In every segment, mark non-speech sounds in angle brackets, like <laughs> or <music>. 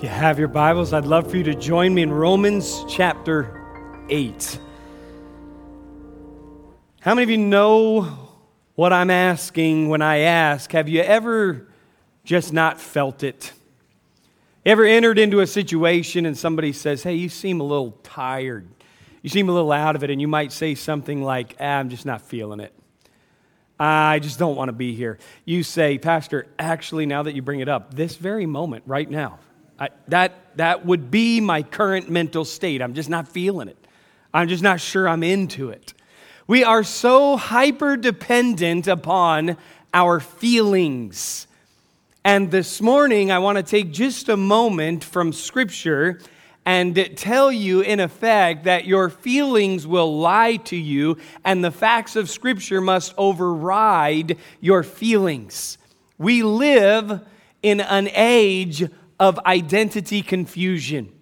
If you have your Bibles, I'd love for you to join me in Romans chapter 8. How many of you know what I'm asking when I ask? Have you ever just not felt it? Ever entered into a situation and somebody says, Hey, you seem a little tired. You seem a little out of it, and you might say something like, ah, I'm just not feeling it. I just don't want to be here. You say, Pastor, actually, now that you bring it up, this very moment, right now, I, that, that would be my current mental state. I'm just not feeling it. I'm just not sure I'm into it. We are so hyper dependent upon our feelings. And this morning, I want to take just a moment from Scripture and tell you, in effect, that your feelings will lie to you, and the facts of Scripture must override your feelings. We live in an age of identity confusion,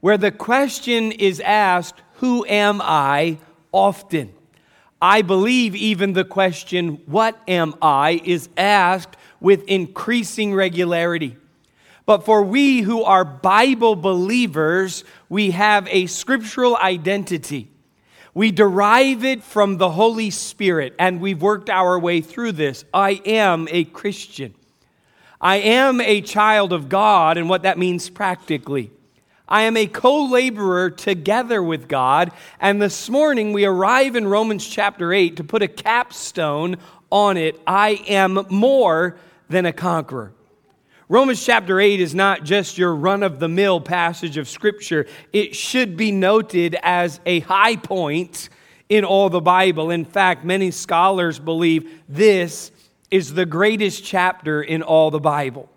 where the question is asked, Who am I? often. I believe even the question, What am I? is asked with increasing regularity. But for we who are Bible believers, we have a scriptural identity. We derive it from the Holy Spirit, and we've worked our way through this. I am a Christian. I am a child of God, and what that means practically. I am a co laborer together with God. And this morning we arrive in Romans chapter 8 to put a capstone on it. I am more than a conqueror. Romans chapter 8 is not just your run of the mill passage of Scripture, it should be noted as a high point in all the Bible. In fact, many scholars believe this is the greatest chapter in all the Bible.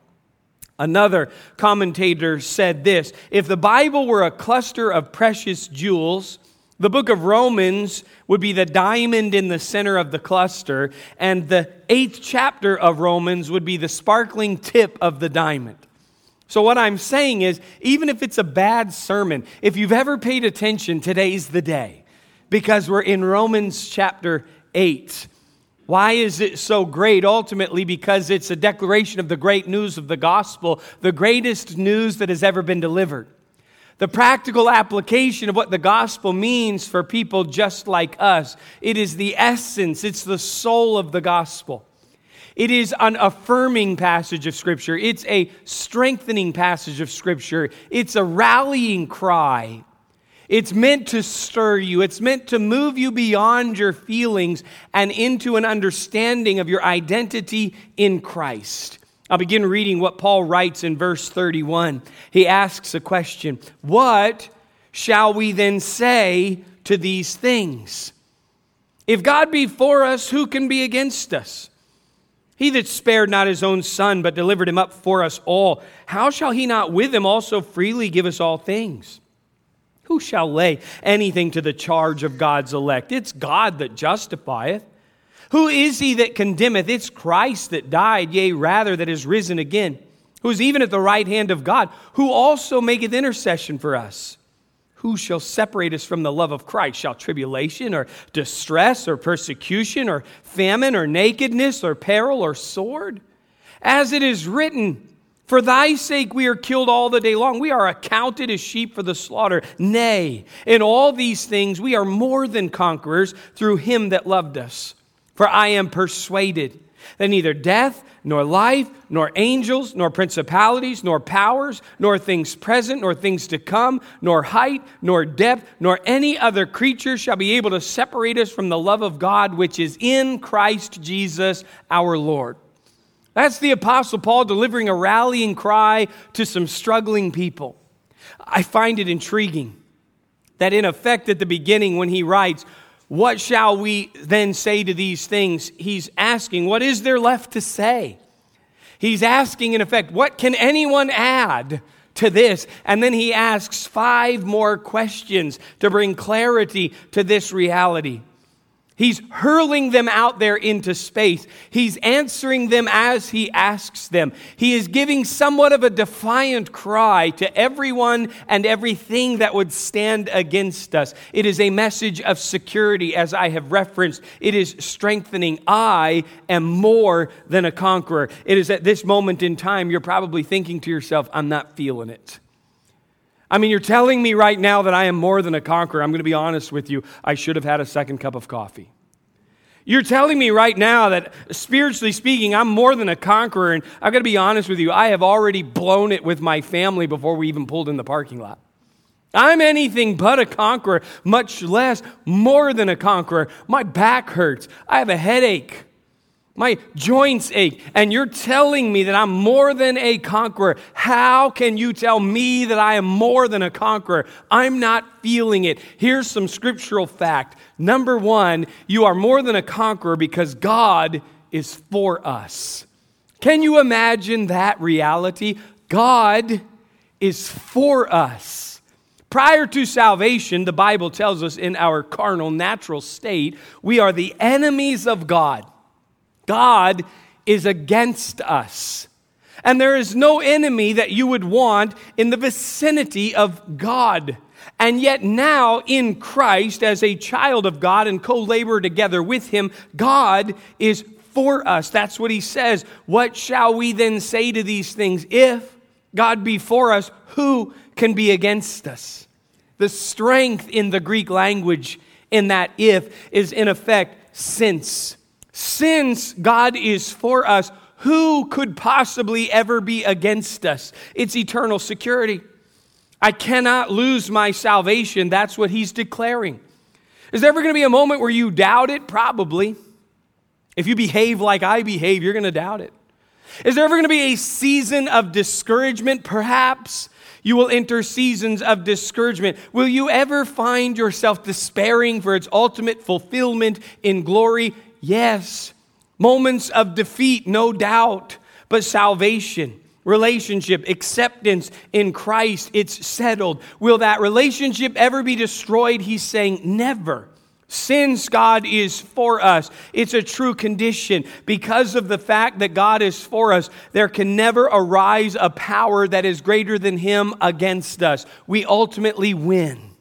Another commentator said this If the Bible were a cluster of precious jewels, the book of Romans would be the diamond in the center of the cluster, and the eighth chapter of Romans would be the sparkling tip of the diamond. So, what I'm saying is, even if it's a bad sermon, if you've ever paid attention, today's the day because we're in Romans chapter 8. Why is it so great? Ultimately, because it's a declaration of the great news of the gospel, the greatest news that has ever been delivered. The practical application of what the gospel means for people just like us. It is the essence, it's the soul of the gospel. It is an affirming passage of Scripture. It's a strengthening passage of Scripture. It's a rallying cry. It's meant to stir you. It's meant to move you beyond your feelings and into an understanding of your identity in Christ. I'll begin reading what Paul writes in verse 31. He asks a question What shall we then say to these things? If God be for us, who can be against us? He that spared not his own son, but delivered him up for us all, how shall he not with him also freely give us all things? Who shall lay anything to the charge of God's elect? It's God that justifieth. Who is he that condemneth? It's Christ that died, yea, rather, that is risen again, who is even at the right hand of God, who also maketh intercession for us. Who shall separate us from the love of Christ? Shall tribulation or distress or persecution or famine or nakedness or peril or sword? As it is written, for thy sake we are killed all the day long. We are accounted as sheep for the slaughter. Nay, in all these things we are more than conquerors through him that loved us. For I am persuaded that neither death, nor life, nor angels, nor principalities, nor powers, nor things present, nor things to come, nor height, nor depth, nor any other creature shall be able to separate us from the love of God which is in Christ Jesus our Lord. That's the Apostle Paul delivering a rallying cry to some struggling people. I find it intriguing that, in effect, at the beginning, when he writes, What shall we then say to these things? He's asking, What is there left to say? He's asking, in effect, What can anyone add? to this. And then he asks five more questions to bring clarity to this reality. He's hurling them out there into space. He's answering them as he asks them. He is giving somewhat of a defiant cry to everyone and everything that would stand against us. It is a message of security, as I have referenced. It is strengthening. I am more than a conqueror. It is at this moment in time, you're probably thinking to yourself, I'm not feeling it. I mean, you're telling me right now that I am more than a conqueror. I'm going to be honest with you. I should have had a second cup of coffee. You're telling me right now that spiritually speaking, I'm more than a conqueror. And I've got to be honest with you, I have already blown it with my family before we even pulled in the parking lot. I'm anything but a conqueror, much less more than a conqueror. My back hurts. I have a headache. My joints ache, and you're telling me that I'm more than a conqueror. How can you tell me that I am more than a conqueror? I'm not feeling it. Here's some scriptural fact. Number one, you are more than a conqueror because God is for us. Can you imagine that reality? God is for us. Prior to salvation, the Bible tells us in our carnal, natural state, we are the enemies of God. God is against us. And there is no enemy that you would want in the vicinity of God. And yet, now in Christ, as a child of God and co labor together with Him, God is for us. That's what He says. What shall we then say to these things? If God be for us, who can be against us? The strength in the Greek language in that if is in effect since. Since God is for us, who could possibly ever be against us? It's eternal security. I cannot lose my salvation. That's what he's declaring. Is there ever going to be a moment where you doubt it? Probably. If you behave like I behave, you're going to doubt it. Is there ever going to be a season of discouragement? Perhaps you will enter seasons of discouragement. Will you ever find yourself despairing for its ultimate fulfillment in glory? Yes. Moments of defeat, no doubt, but salvation, relationship, acceptance in Christ, it's settled. Will that relationship ever be destroyed? He's saying never. Since God is for us, it's a true condition. Because of the fact that God is for us, there can never arise a power that is greater than Him against us. We ultimately win.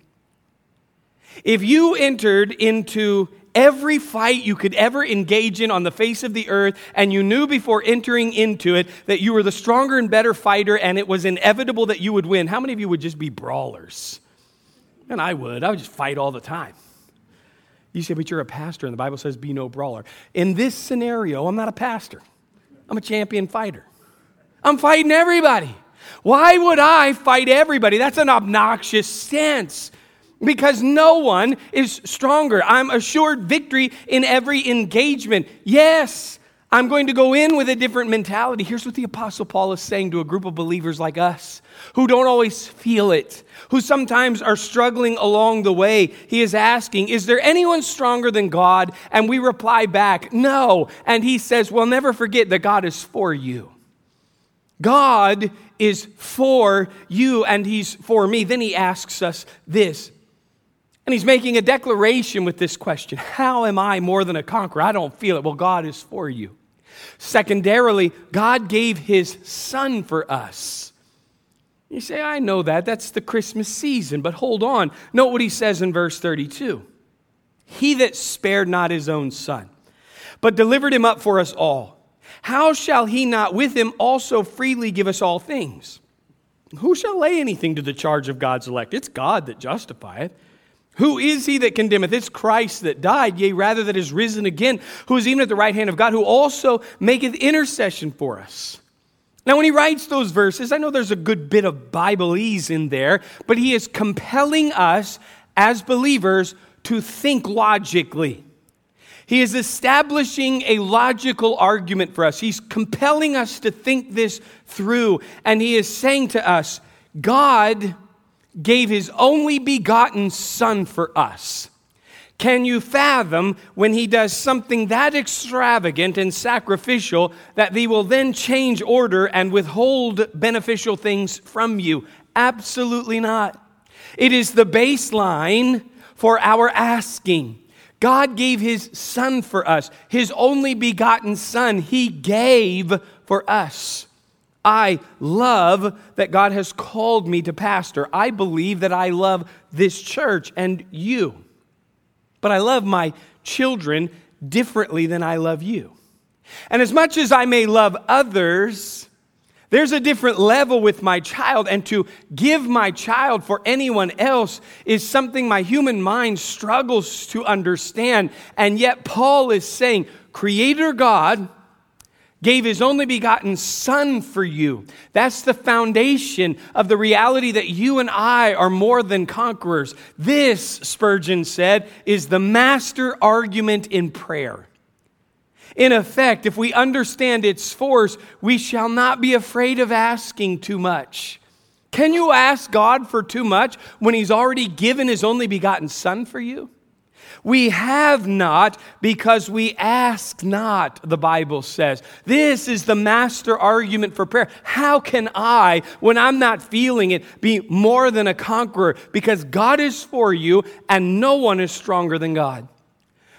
If you entered into every fight you could ever engage in on the face of the earth, and you knew before entering into it that you were the stronger and better fighter, and it was inevitable that you would win, how many of you would just be brawlers? And I would. I would just fight all the time. You say, but you're a pastor, and the Bible says, be no brawler. In this scenario, I'm not a pastor, I'm a champion fighter. I'm fighting everybody. Why would I fight everybody? That's an obnoxious stance because no one is stronger. I'm assured victory in every engagement. Yes, I'm going to go in with a different mentality. Here's what the Apostle Paul is saying to a group of believers like us who don't always feel it, who sometimes are struggling along the way. He is asking, Is there anyone stronger than God? And we reply back, No. And he says, Well, never forget that God is for you. God is for you and he's for me. Then he asks us this and he's making a declaration with this question How am I more than a conqueror? I don't feel it. Well, God is for you. Secondarily, God gave his son for us. You say, I know that. That's the Christmas season. But hold on. Note what he says in verse 32 He that spared not his own son, but delivered him up for us all, how shall he not with him also freely give us all things? Who shall lay anything to the charge of God's elect? It's God that justifieth. Who is he that condemneth? It's Christ that died, yea, rather that is risen again, who is even at the right hand of God, who also maketh intercession for us. Now, when he writes those verses, I know there's a good bit of Bibleese in there, but he is compelling us as believers to think logically. He is establishing a logical argument for us. He's compelling us to think this through, and he is saying to us, God gave his only begotten Son for us. Can you fathom when he does something that extravagant and sacrificial that he will then change order and withhold beneficial things from you? Absolutely not. It is the baseline for our asking. God gave his son for us, his only begotten son, he gave for us. I love that God has called me to pastor. I believe that I love this church and you. But I love my children differently than I love you. And as much as I may love others, there's a different level with my child, and to give my child for anyone else is something my human mind struggles to understand. And yet, Paul is saying, Creator God gave his only begotten Son for you. That's the foundation of the reality that you and I are more than conquerors. This, Spurgeon said, is the master argument in prayer. In effect, if we understand its force, we shall not be afraid of asking too much. Can you ask God for too much when He's already given His only begotten Son for you? We have not because we ask not, the Bible says. This is the master argument for prayer. How can I, when I'm not feeling it, be more than a conqueror? Because God is for you and no one is stronger than God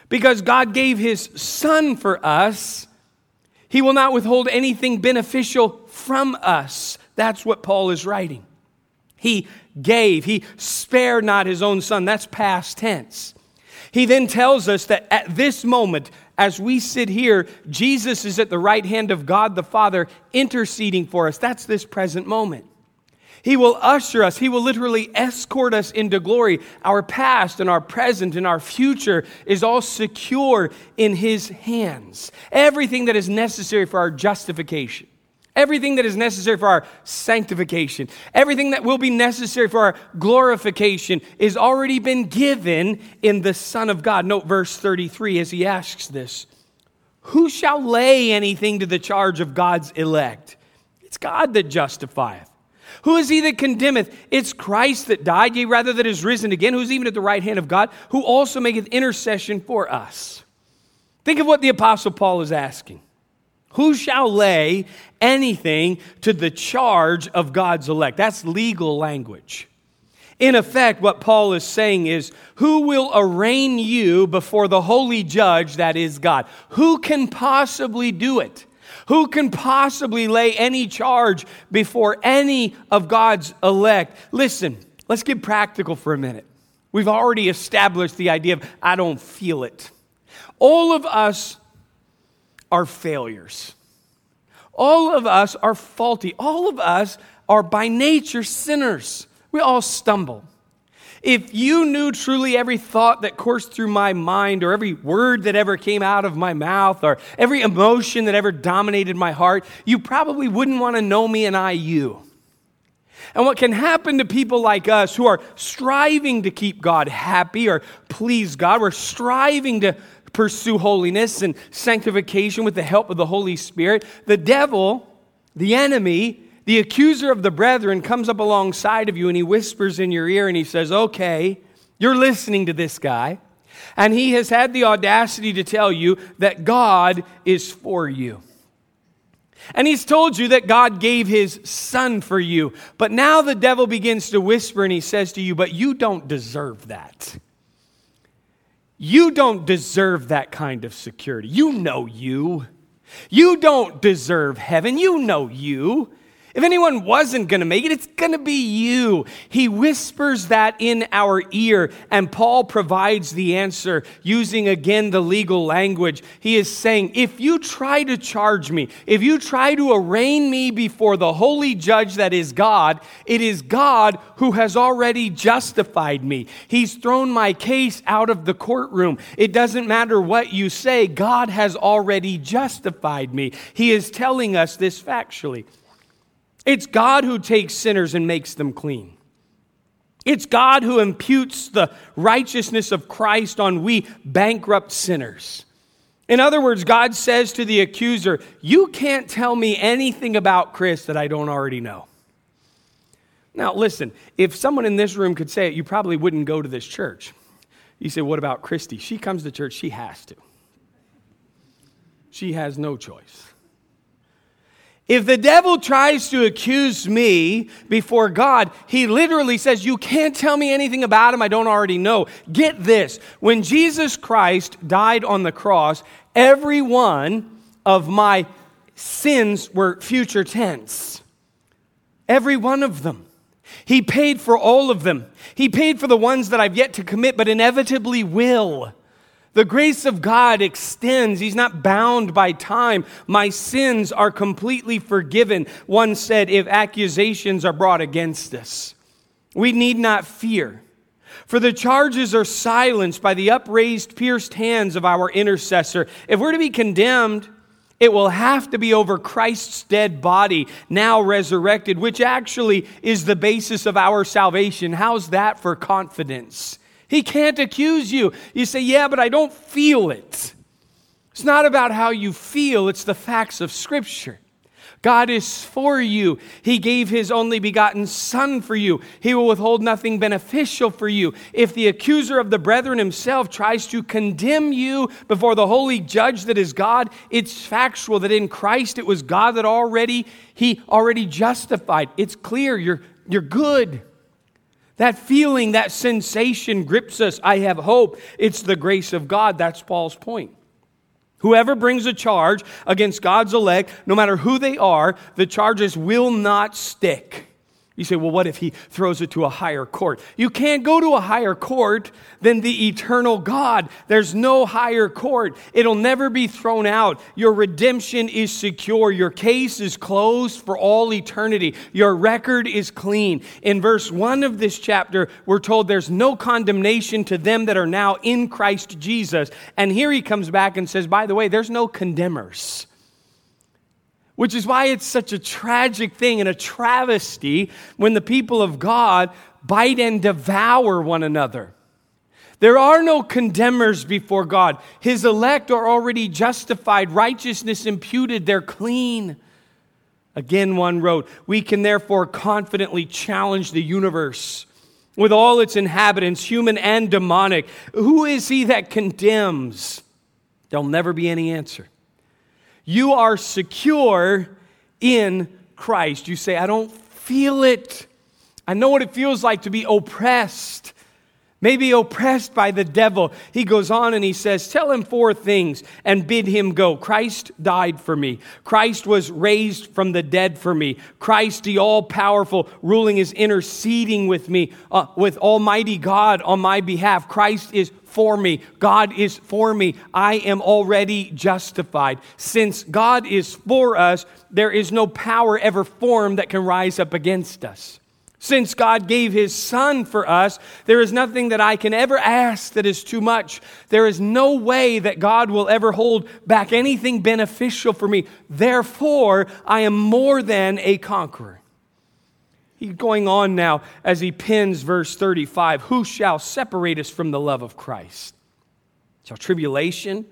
because God gave his son for us, he will not withhold anything beneficial from us. That's what Paul is writing. He gave, he spared not his own son. That's past tense. He then tells us that at this moment, as we sit here, Jesus is at the right hand of God the Father interceding for us. That's this present moment. He will usher us, He will literally escort us into glory. Our past and our present and our future is all secure in His hands. Everything that is necessary for our justification. Everything that is necessary for our sanctification, everything that will be necessary for our glorification is already been given in the Son of God. Note verse 33 as he asks this Who shall lay anything to the charge of God's elect? It's God that justifieth. Who is he that condemneth? It's Christ that died, yea, rather that is risen again, who's even at the right hand of God, who also maketh intercession for us. Think of what the Apostle Paul is asking. Who shall lay anything to the charge of God's elect? That's legal language. In effect, what Paul is saying is, Who will arraign you before the holy judge that is God? Who can possibly do it? Who can possibly lay any charge before any of God's elect? Listen, let's get practical for a minute. We've already established the idea of I don't feel it. All of us are failures. All of us are faulty. All of us are by nature sinners. We all stumble. If you knew truly every thought that coursed through my mind, or every word that ever came out of my mouth, or every emotion that ever dominated my heart, you probably wouldn't want to know me and I you. And what can happen to people like us who are striving to keep God happy or please God, we're striving to pursue holiness and sanctification with the help of the Holy Spirit, the devil, the enemy, the accuser of the brethren comes up alongside of you and he whispers in your ear and he says, Okay, you're listening to this guy. And he has had the audacity to tell you that God is for you. And he's told you that God gave his son for you. But now the devil begins to whisper and he says to you, But you don't deserve that. You don't deserve that kind of security. You know you. You don't deserve heaven. You know you. If anyone wasn't going to make it, it's going to be you. He whispers that in our ear, and Paul provides the answer using again the legal language. He is saying, If you try to charge me, if you try to arraign me before the holy judge that is God, it is God who has already justified me. He's thrown my case out of the courtroom. It doesn't matter what you say, God has already justified me. He is telling us this factually. It's God who takes sinners and makes them clean. It's God who imputes the righteousness of Christ on we bankrupt sinners. In other words, God says to the accuser, You can't tell me anything about Chris that I don't already know. Now, listen, if someone in this room could say it, you probably wouldn't go to this church. You say, What about Christy? She comes to church, she has to. She has no choice. If the devil tries to accuse me before God, he literally says, You can't tell me anything about him I don't already know. Get this when Jesus Christ died on the cross, every one of my sins were future tense. Every one of them. He paid for all of them. He paid for the ones that I've yet to commit, but inevitably will. The grace of God extends. He's not bound by time. My sins are completely forgiven. One said, if accusations are brought against us, we need not fear. For the charges are silenced by the upraised, pierced hands of our intercessor. If we're to be condemned, it will have to be over Christ's dead body, now resurrected, which actually is the basis of our salvation. How's that for confidence? He can't accuse you. You say, Yeah, but I don't feel it. It's not about how you feel, it's the facts of Scripture. God is for you. He gave His only begotten Son for you. He will withhold nothing beneficial for you. If the accuser of the brethren himself tries to condemn you before the holy judge that is God, it's factual that in Christ it was God that already, He already justified. It's clear you're, you're good. That feeling, that sensation grips us. I have hope. It's the grace of God. That's Paul's point. Whoever brings a charge against God's elect, no matter who they are, the charges will not stick. You say, well, what if he throws it to a higher court? You can't go to a higher court than the eternal God. There's no higher court. It'll never be thrown out. Your redemption is secure. Your case is closed for all eternity. Your record is clean. In verse 1 of this chapter, we're told there's no condemnation to them that are now in Christ Jesus. And here he comes back and says, by the way, there's no condemners which is why it's such a tragic thing and a travesty when the people of God bite and devour one another. There are no condemners before God. His elect are already justified, righteousness imputed, they're clean. Again, one wrote, We can therefore confidently challenge the universe with all its inhabitants, human and demonic. Who is he that condemns? There'll never be any answer. You are secure in Christ. You say, I don't feel it. I know what it feels like to be oppressed. Maybe oppressed by the devil. He goes on and he says, Tell him four things and bid him go. Christ died for me. Christ was raised from the dead for me. Christ, the all powerful, ruling, is interceding with me, uh, with Almighty God on my behalf. Christ is for me. God is for me. I am already justified. Since God is for us, there is no power ever formed that can rise up against us. Since God gave his son for us, there is nothing that I can ever ask that is too much. There is no way that God will ever hold back anything beneficial for me. Therefore, I am more than a conqueror. He's going on now as he pins verse 35 Who shall separate us from the love of Christ? Shall tribulation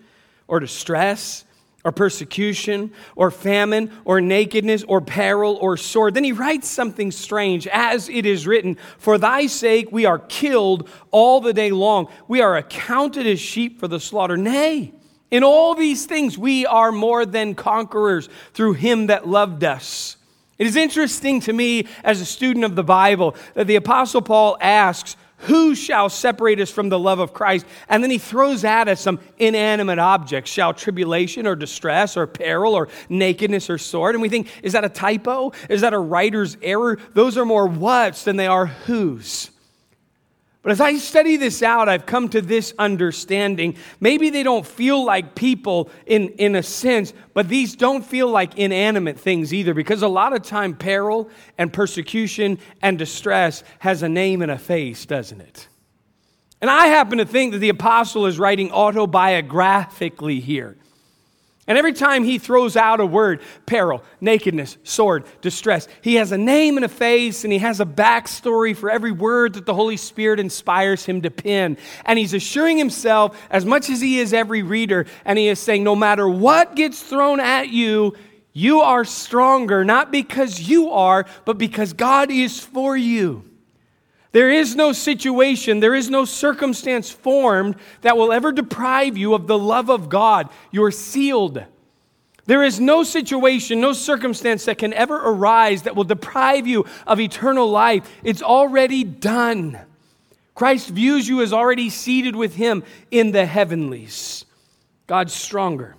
or distress or persecution or famine or nakedness or peril or sword? Then he writes something strange, as it is written For thy sake we are killed all the day long, we are accounted as sheep for the slaughter. Nay, in all these things we are more than conquerors through him that loved us. It is interesting to me as a student of the Bible that the Apostle Paul asks, Who shall separate us from the love of Christ? And then he throws at us some inanimate objects. Shall tribulation or distress or peril or nakedness or sword? And we think, Is that a typo? Is that a writer's error? Those are more what's than they are whose. But as I study this out, I've come to this understanding. Maybe they don't feel like people in, in a sense, but these don't feel like inanimate things either, because a lot of time peril and persecution and distress has a name and a face, doesn't it? And I happen to think that the apostle is writing autobiographically here. And every time he throws out a word, peril, nakedness, sword, distress, he has a name and a face and he has a backstory for every word that the Holy Spirit inspires him to pen. And he's assuring himself, as much as he is every reader, and he is saying, no matter what gets thrown at you, you are stronger, not because you are, but because God is for you. There is no situation, there is no circumstance formed that will ever deprive you of the love of God. You're sealed. There is no situation, no circumstance that can ever arise that will deprive you of eternal life. It's already done. Christ views you as already seated with him in the heavenlies. God's stronger.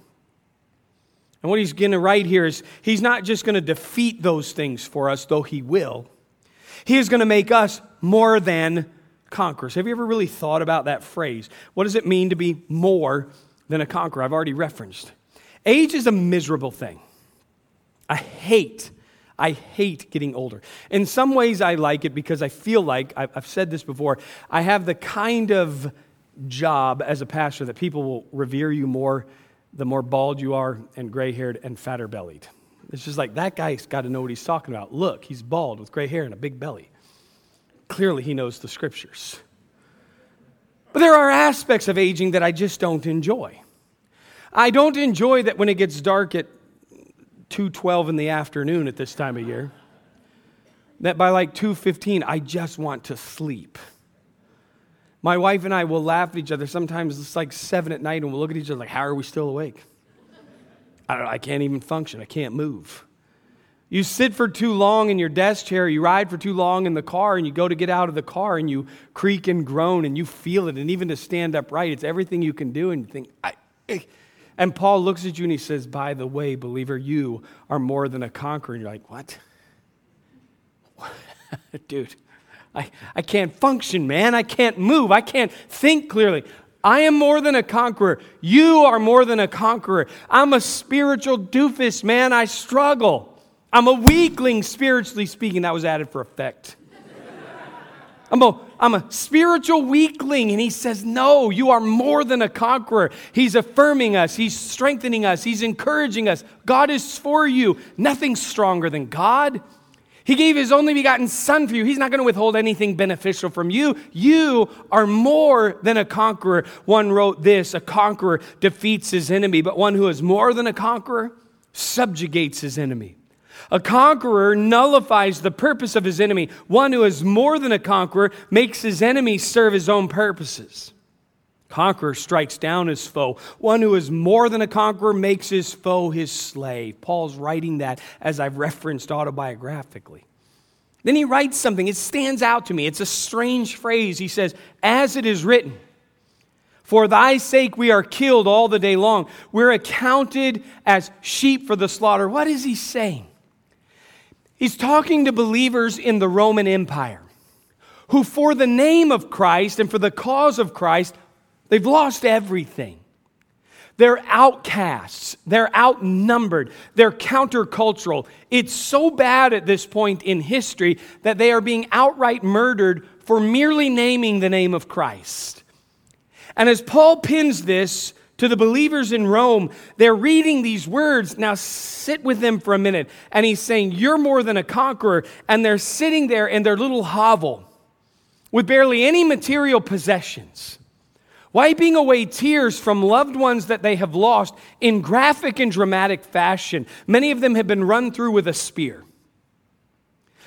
And what he's going to write here is he's not just going to defeat those things for us, though he will. He is going to make us more than conquerors. Have you ever really thought about that phrase? What does it mean to be more than a conqueror? I've already referenced. Age is a miserable thing. I hate, I hate getting older. In some ways, I like it because I feel like, I've said this before, I have the kind of job as a pastor that people will revere you more the more bald you are and gray haired and fatter bellied. It's just like that guy's got to know what he's talking about. Look, he's bald with gray hair and a big belly. Clearly, he knows the scriptures. But there are aspects of aging that I just don't enjoy. I don't enjoy that when it gets dark at 2:12 in the afternoon at this time of year. That by like 2:15 I just want to sleep. My wife and I will laugh at each other. Sometimes it's like 7 at night and we'll look at each other like how are we still awake? I, I can't even function. I can't move. You sit for too long in your desk chair, you ride for too long in the car, and you go to get out of the car and you creak and groan and you feel it. And even to stand upright, it's everything you can do. And you think, I, eh. and Paul looks at you and he says, By the way, believer, you are more than a conqueror. And you're like, What? <laughs> Dude, I, I can't function, man. I can't move. I can't think clearly. I am more than a conqueror. You are more than a conqueror. I'm a spiritual doofus, man. I struggle. I'm a weakling, spiritually speaking. That was added for effect. I'm a, I'm a spiritual weakling. And he says, No, you are more than a conqueror. He's affirming us, he's strengthening us, he's encouraging us. God is for you. Nothing's stronger than God. He gave his only begotten Son for you. He's not going to withhold anything beneficial from you. You are more than a conqueror. One wrote this A conqueror defeats his enemy, but one who is more than a conqueror subjugates his enemy. A conqueror nullifies the purpose of his enemy. One who is more than a conqueror makes his enemy serve his own purposes. Conqueror strikes down his foe. One who is more than a conqueror makes his foe his slave. Paul's writing that as I've referenced autobiographically. Then he writes something, it stands out to me. It's a strange phrase. He says, As it is written, for thy sake we are killed all the day long. We're accounted as sheep for the slaughter. What is he saying? He's talking to believers in the Roman Empire who, for the name of Christ and for the cause of Christ, they've lost everything. They're outcasts. They're outnumbered. They're countercultural. It's so bad at this point in history that they are being outright murdered for merely naming the name of Christ. And as Paul pins this to the believers in Rome, they're reading these words. Now sit with them for a minute. And he's saying, You're more than a conqueror. And they're sitting there in their little hovel with barely any material possessions, wiping away tears from loved ones that they have lost in graphic and dramatic fashion. Many of them have been run through with a spear.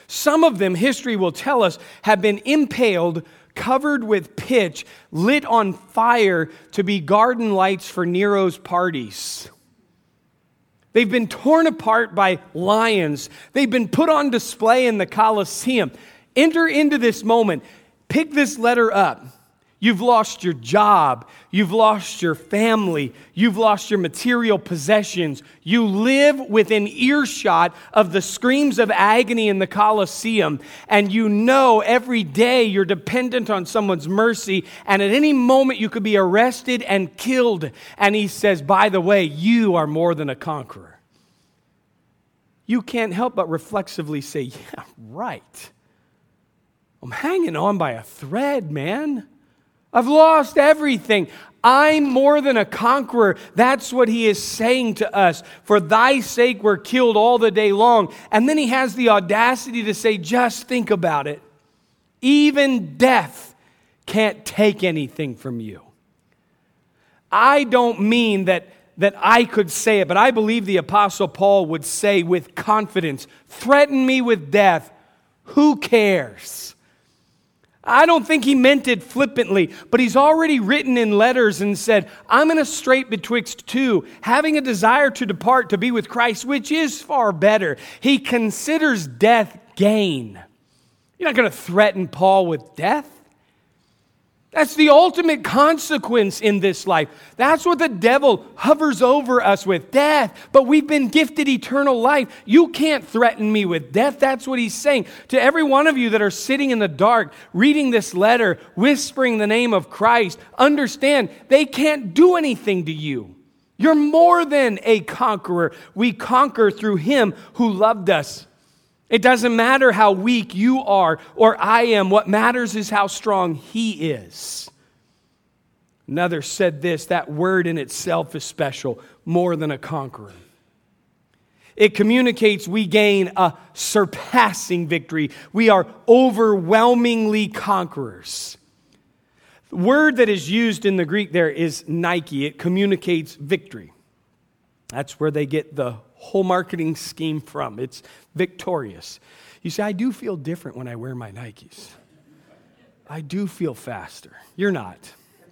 Some of them, history will tell us, have been impaled covered with pitch, lit on fire to be garden lights for Nero's parties. They've been torn apart by lions. They've been put on display in the Colosseum. Enter into this moment. Pick this letter up. You've lost your job. You've lost your family. You've lost your material possessions. You live within earshot of the screams of agony in the Colosseum, and you know every day you're dependent on someone's mercy, and at any moment you could be arrested and killed. And he says, By the way, you are more than a conqueror. You can't help but reflexively say, Yeah, right. I'm hanging on by a thread, man. I've lost everything. I'm more than a conqueror. That's what he is saying to us. For thy sake, we're killed all the day long. And then he has the audacity to say, just think about it. Even death can't take anything from you. I don't mean that, that I could say it, but I believe the Apostle Paul would say with confidence, threaten me with death. Who cares? I don't think he meant it flippantly, but he's already written in letters and said, I'm in a strait betwixt two, having a desire to depart to be with Christ, which is far better. He considers death gain. You're not going to threaten Paul with death. That's the ultimate consequence in this life. That's what the devil hovers over us with death. But we've been gifted eternal life. You can't threaten me with death. That's what he's saying. To every one of you that are sitting in the dark, reading this letter, whispering the name of Christ, understand they can't do anything to you. You're more than a conqueror. We conquer through him who loved us. It doesn't matter how weak you are or I am. What matters is how strong He is. Another said this that word in itself is special, more than a conqueror. It communicates we gain a surpassing victory. We are overwhelmingly conquerors. The word that is used in the Greek there is Nike. It communicates victory. That's where they get the whole marketing scheme from. It's victorious. You see, I do feel different when I wear my Nikes. I do feel faster. You're not.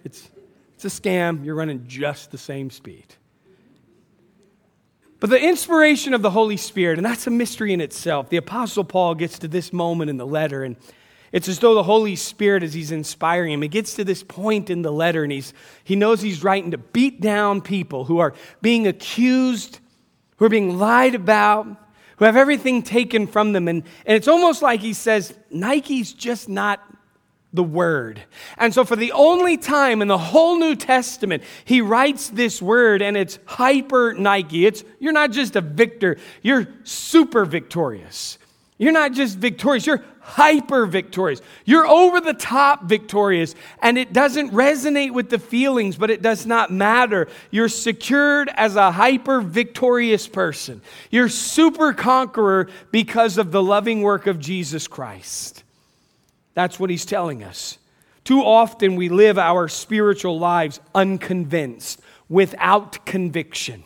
It's, it's a scam. You're running just the same speed. But the inspiration of the Holy Spirit, and that's a mystery in itself. The Apostle Paul gets to this moment in the letter, and it's as though the Holy Spirit, as he's inspiring him, he gets to this point in the letter, and he's, he knows he's writing to beat down people who are being accused who are being lied about, who have everything taken from them. And, and it's almost like he says, Nike's just not the word. And so, for the only time in the whole New Testament, he writes this word, and it's hyper Nike. It's you're not just a victor, you're super victorious. You're not just victorious, you're hyper victorious. You're over the top victorious, and it doesn't resonate with the feelings, but it does not matter. You're secured as a hyper victorious person. You're super conqueror because of the loving work of Jesus Christ. That's what he's telling us. Too often we live our spiritual lives unconvinced, without conviction.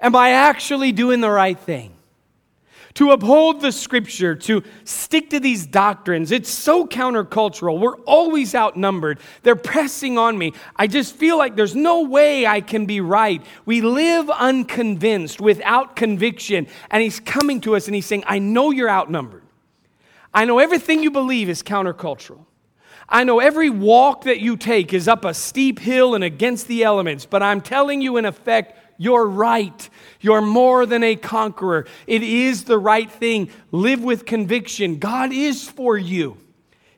And by actually doing the right thing, to uphold the scripture, to stick to these doctrines. It's so countercultural. We're always outnumbered. They're pressing on me. I just feel like there's no way I can be right. We live unconvinced, without conviction. And He's coming to us and He's saying, I know you're outnumbered. I know everything you believe is countercultural. I know every walk that you take is up a steep hill and against the elements, but I'm telling you, in effect, you're right. You're more than a conqueror. It is the right thing. Live with conviction. God is for you.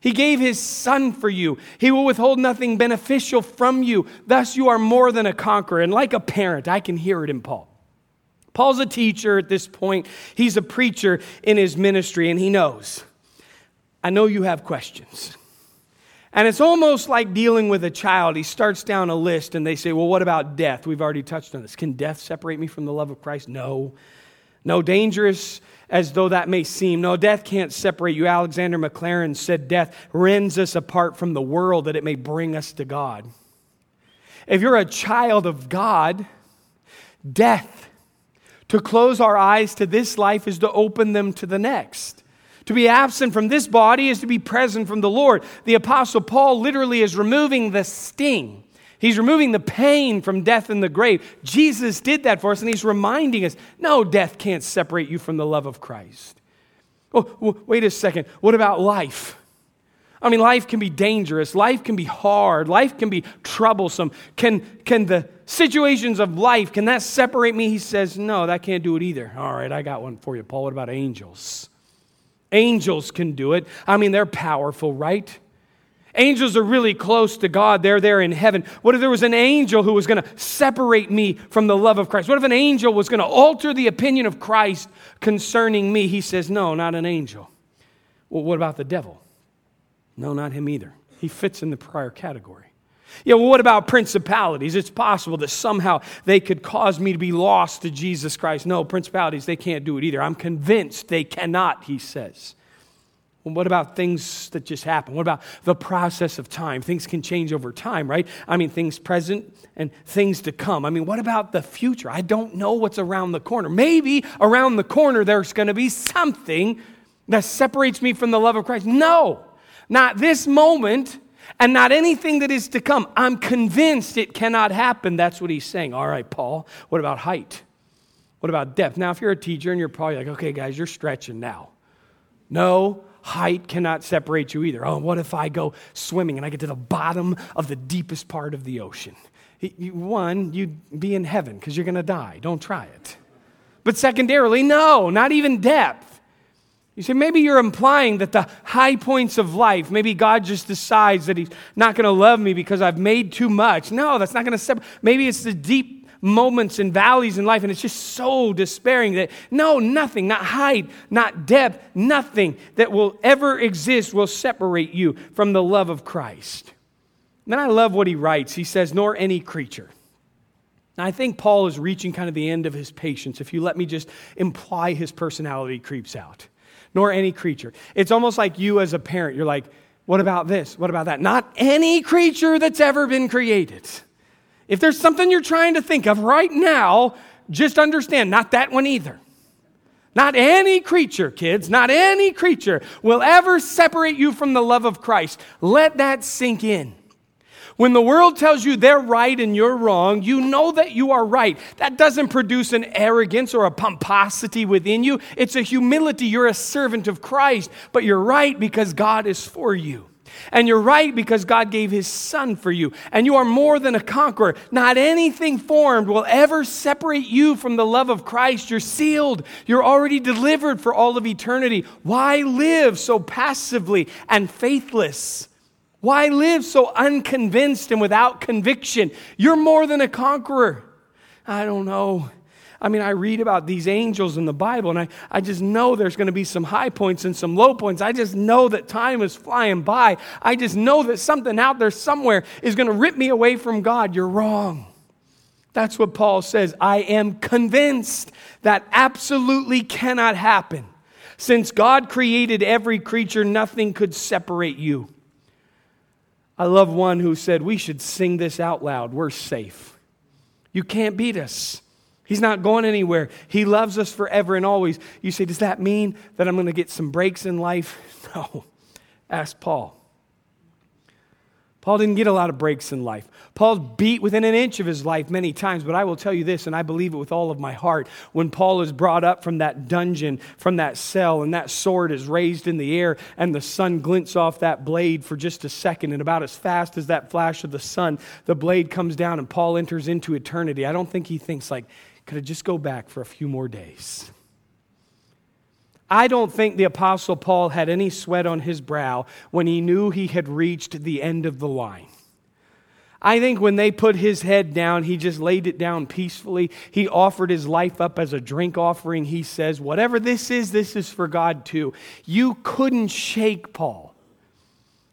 He gave his son for you. He will withhold nothing beneficial from you. Thus, you are more than a conqueror. And like a parent, I can hear it in Paul. Paul's a teacher at this point, he's a preacher in his ministry, and he knows. I know you have questions. And it's almost like dealing with a child. He starts down a list and they say, Well, what about death? We've already touched on this. Can death separate me from the love of Christ? No. No, dangerous as though that may seem. No, death can't separate you. Alexander Maclaren said death rends us apart from the world that it may bring us to God. If you're a child of God, death, to close our eyes to this life is to open them to the next. To be absent from this body is to be present from the Lord. The Apostle Paul literally is removing the sting. He's removing the pain from death and the grave. Jesus did that for us, and he's reminding us no, death can't separate you from the love of Christ. Oh, wait a second. What about life? I mean, life can be dangerous. Life can be hard. Life can be troublesome. Can, can the situations of life, can that separate me? He says, no, that can't do it either. All right, I got one for you, Paul. What about angels? Angels can do it. I mean, they're powerful, right? Angels are really close to God. They're there in heaven. What if there was an angel who was going to separate me from the love of Christ? What if an angel was going to alter the opinion of Christ concerning me? He says, No, not an angel. Well, what about the devil? No, not him either. He fits in the prior category. Yeah, well, what about principalities? It's possible that somehow they could cause me to be lost to Jesus Christ. No, principalities, they can't do it either. I'm convinced they cannot, he says. Well, what about things that just happen? What about the process of time? Things can change over time, right? I mean, things present and things to come. I mean, what about the future? I don't know what's around the corner. Maybe around the corner there's going to be something that separates me from the love of Christ. No. not this moment, and not anything that is to come. I'm convinced it cannot happen. That's what he's saying. All right, Paul, what about height? What about depth? Now, if you're a teacher and you're probably like, okay, guys, you're stretching now. No, height cannot separate you either. Oh, what if I go swimming and I get to the bottom of the deepest part of the ocean? One, you'd be in heaven because you're going to die. Don't try it. But secondarily, no, not even depth. You say, maybe you're implying that the high points of life, maybe God just decides that He's not going to love me because I've made too much. No, that's not going to separate. Maybe it's the deep moments and valleys in life, and it's just so despairing that no, nothing, not height, not depth, nothing that will ever exist will separate you from the love of Christ. And then I love what he writes. He says, nor any creature. I think Paul is reaching kind of the end of his patience. If you let me just imply his personality creeps out, nor any creature. It's almost like you as a parent, you're like, what about this? What about that? Not any creature that's ever been created. If there's something you're trying to think of right now, just understand not that one either. Not any creature, kids, not any creature will ever separate you from the love of Christ. Let that sink in. When the world tells you they're right and you're wrong, you know that you are right. That doesn't produce an arrogance or a pomposity within you. It's a humility. You're a servant of Christ, but you're right because God is for you. And you're right because God gave his son for you. And you are more than a conqueror. Not anything formed will ever separate you from the love of Christ. You're sealed. You're already delivered for all of eternity. Why live so passively and faithless? Why live so unconvinced and without conviction? You're more than a conqueror. I don't know. I mean, I read about these angels in the Bible, and I, I just know there's going to be some high points and some low points. I just know that time is flying by. I just know that something out there somewhere is going to rip me away from God. You're wrong. That's what Paul says. I am convinced that absolutely cannot happen. Since God created every creature, nothing could separate you. I love one who said, We should sing this out loud. We're safe. You can't beat us. He's not going anywhere. He loves us forever and always. You say, Does that mean that I'm going to get some breaks in life? <laughs> No. Ask Paul. Paul didn't get a lot of breaks in life. Paul's beat within an inch of his life many times, but I will tell you this, and I believe it with all of my heart. When Paul is brought up from that dungeon, from that cell, and that sword is raised in the air, and the sun glints off that blade for just a second, and about as fast as that flash of the sun, the blade comes down, and Paul enters into eternity. I don't think he thinks, like, could I just go back for a few more days? I don't think the Apostle Paul had any sweat on his brow when he knew he had reached the end of the line. I think when they put his head down, he just laid it down peacefully. He offered his life up as a drink offering. He says, Whatever this is, this is for God too. You couldn't shake Paul.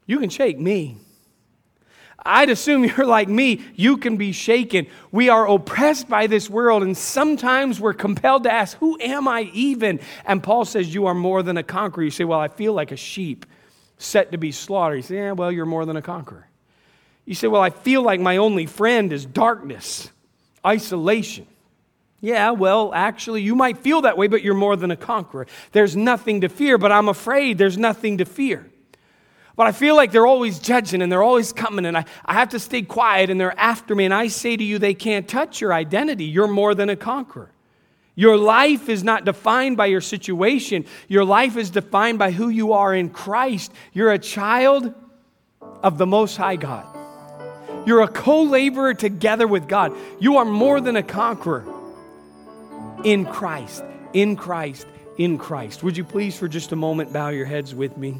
You can shake me. I'd assume <laughs> you're like me. You can be shaken. We are oppressed by this world, and sometimes we're compelled to ask, Who am I even? And Paul says, You are more than a conqueror. You say, Well, I feel like a sheep set to be slaughtered. He says, Yeah, well, you're more than a conqueror. You say, Well, I feel like my only friend is darkness, isolation. Yeah, well, actually, you might feel that way, but you're more than a conqueror. There's nothing to fear, but I'm afraid there's nothing to fear. But I feel like they're always judging and they're always coming, and I, I have to stay quiet and they're after me. And I say to you, they can't touch your identity. You're more than a conqueror. Your life is not defined by your situation, your life is defined by who you are in Christ. You're a child of the Most High God. You're a co laborer together with God. You are more than a conqueror in Christ, in Christ, in Christ. Would you please, for just a moment, bow your heads with me?